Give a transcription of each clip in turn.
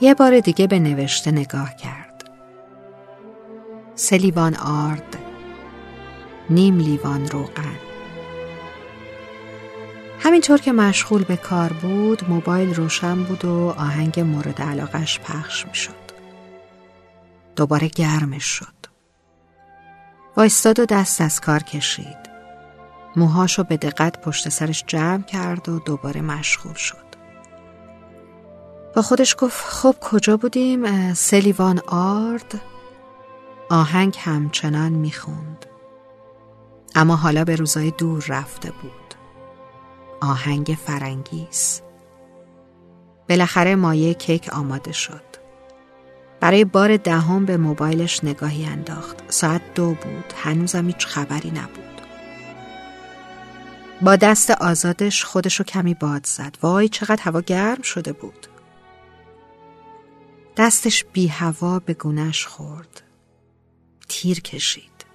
یه بار دیگه به نوشته نگاه کرد. سلیوان آرد نیم لیوان روغن. همینطور که مشغول به کار بود موبایل روشن بود و آهنگ مورد علاقش پخش می شد دوباره گرمش شد. وایستاد و دست از کار کشید. موهاشو به دقت پشت سرش جمع کرد و دوباره مشغول شد. با خودش گفت خب کجا بودیم؟ سلیوان آرد. آهنگ همچنان می‌خوند. اما حالا به روزای دور رفته بود. آهنگ فرنگیز بالاخره مایه کیک آماده شد. برای بار دهم به موبایلش نگاهی انداخت. ساعت دو بود. هنوزم هیچ خبری نبود. با دست آزادش خودشو کمی باد زد. وای چقدر هوا گرم شده بود. دستش بی هوا به گونش خورد. تیر کشید.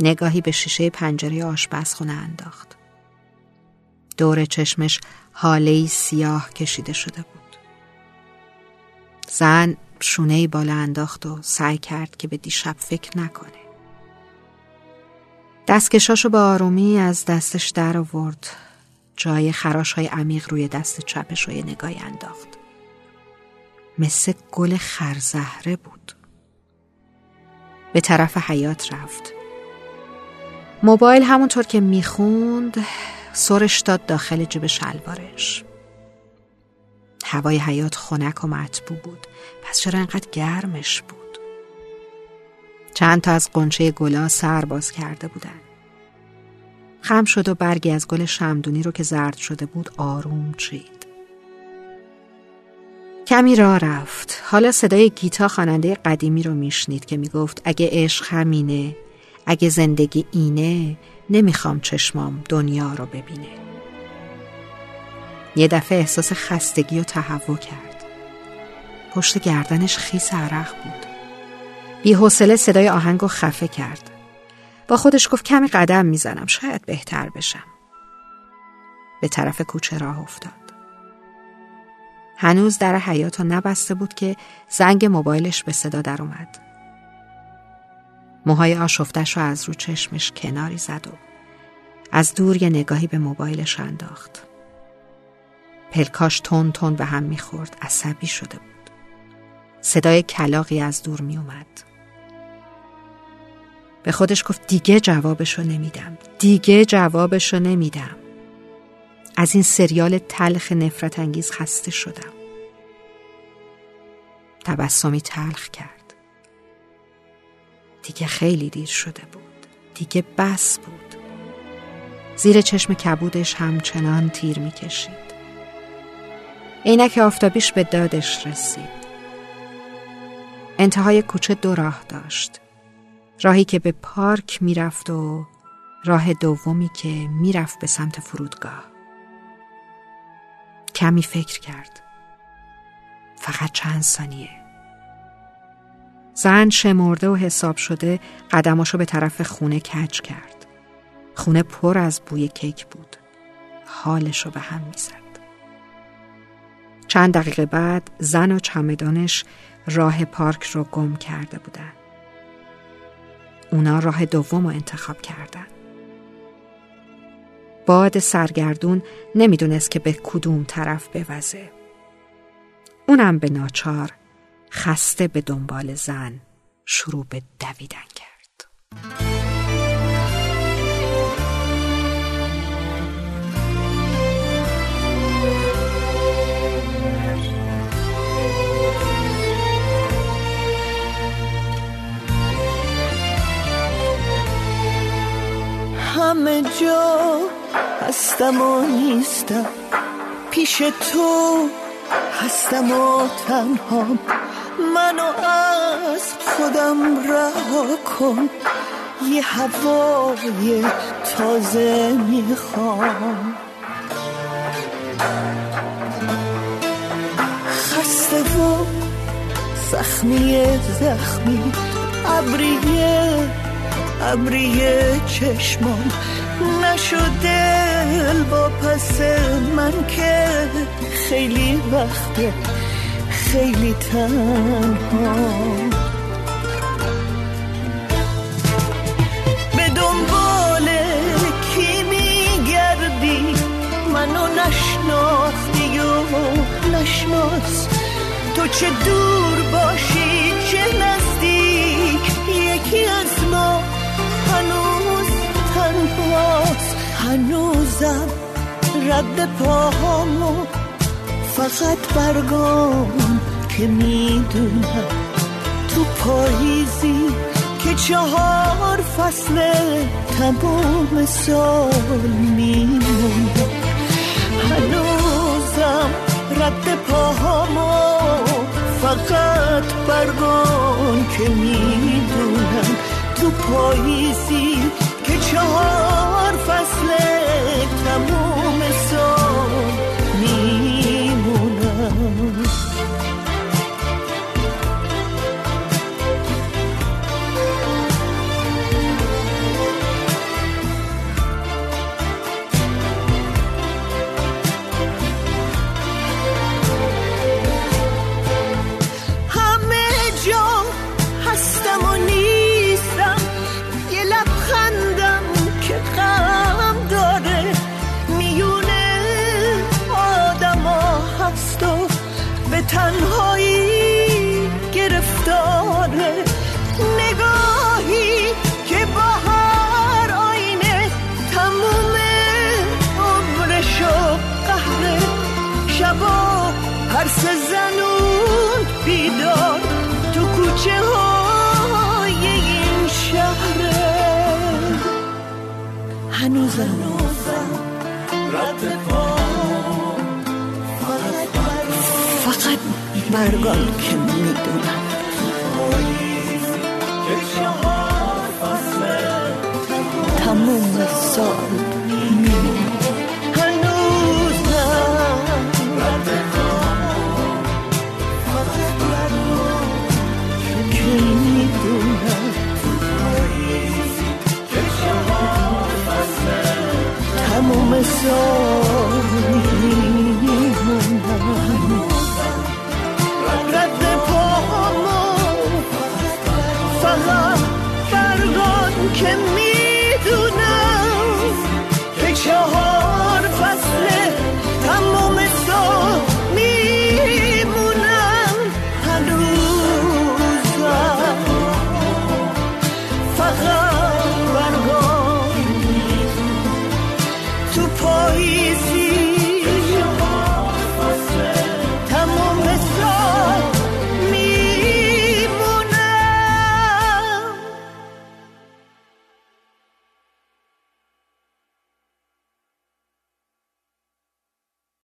نگاهی به شیشه پنجره آشپزخونه انداخت. دور چشمش حاله سیاه کشیده شده بود. زن شونه بالا انداخت و سعی کرد که به دیشب فکر نکنه. دستکشاشو به آرومی از دستش در آورد. جای خراش های عمیق روی دست چپش روی نگاهی انداخت. مثل گل خرزهره بود. به طرف حیات رفت. موبایل همونطور که می‌خوند سرش داد داخل جیب شلوارش. هوای حیات خنک و مطبوع بود. پس چرا انقدر گرمش بود؟ چند تا از قنچه گلا سر باز کرده بودن. خم شد و برگی از گل شمدونی رو که زرد شده بود آروم چید. کمی راه رفت. حالا صدای گیتا خواننده قدیمی رو میشنید که می‌گفت اگه عشق همینه اگه زندگی اینه نمی‌خوام چشمام دنیا رو ببینه. یه دفعه احساس خستگی و تهوع کرد. پشت گردنش خیس عرق بود. بی حوصله صدای آهنگ خفه کرد. با خودش گفت کمی قدم می‌زنم شاید بهتر بشم. به طرف کوچه راه افتاد. هنوز در حیات نبسته بود که زنگ موبایلش به صدا در اومد. موهای آشفتش رو از رو چشمش کناری زد و از دور یه نگاهی به موبایلش انداخت. پلکاش تون تون به هم می‌خورد عصبی شده بود. صدای کلاقی از دور میومد به خودش گفت دیگه جوابشو نمیدم. دیگه جوابشو نمیدم. از این سریال تلخ نفرت انگیز خسته شدم. تبسمی تلخ کرد. دیگه خیلی دیر شده بود. دیگه بس بود. زیر چشم کبودش همچنان تیر می‌کشید. عینک آفتابیش به دادش رسید. انتهای کوچه دو راه داشت. راهی که به پارک می‌رفت و راه دومی که می‌رفت به سمت فرودگاه. کمی فکر کرد. فقط چند ثانیه. زن شمرده و حساب شده قدماشو به طرف خونه کج کرد. خونه پر از بوی کیک بود. حالشو به هم می‌زد. چند دقیقه بعد زن و چمدانش راه پارک رو گم کرده بودن. اونا راه دوم رو انتخاب کردن. باد سرگردون نمی‌دونست که به کدوم طرف بوزه. اونم به ناچار خسته به دنبال زن شروع به دویدن همه جا هستم و نیستم. پیش تو هستم و تنها. منو از خودم رها کن. یه هوای تازه می‌خوام. خسته و زخمی زخمی ابریه ابریه چشمام نشده با پس من که خیلی وقته خیلی تنها. به دنبال کی میگردی؟ منو نشناختی و نشناس. تو چه دور باشی؟ رد پاهامو فقط برگام که می‌دونم. تو پاییزی که چهار فصل تمام سال میمونم هنوزم رد پاهامو فقط برگام که می‌دونم. تو پاییزی که چهار فصل سه زنون بیدار تو کوچه های این شهره. هنوزم. رد فقط برگان که می‌دونم. to poison.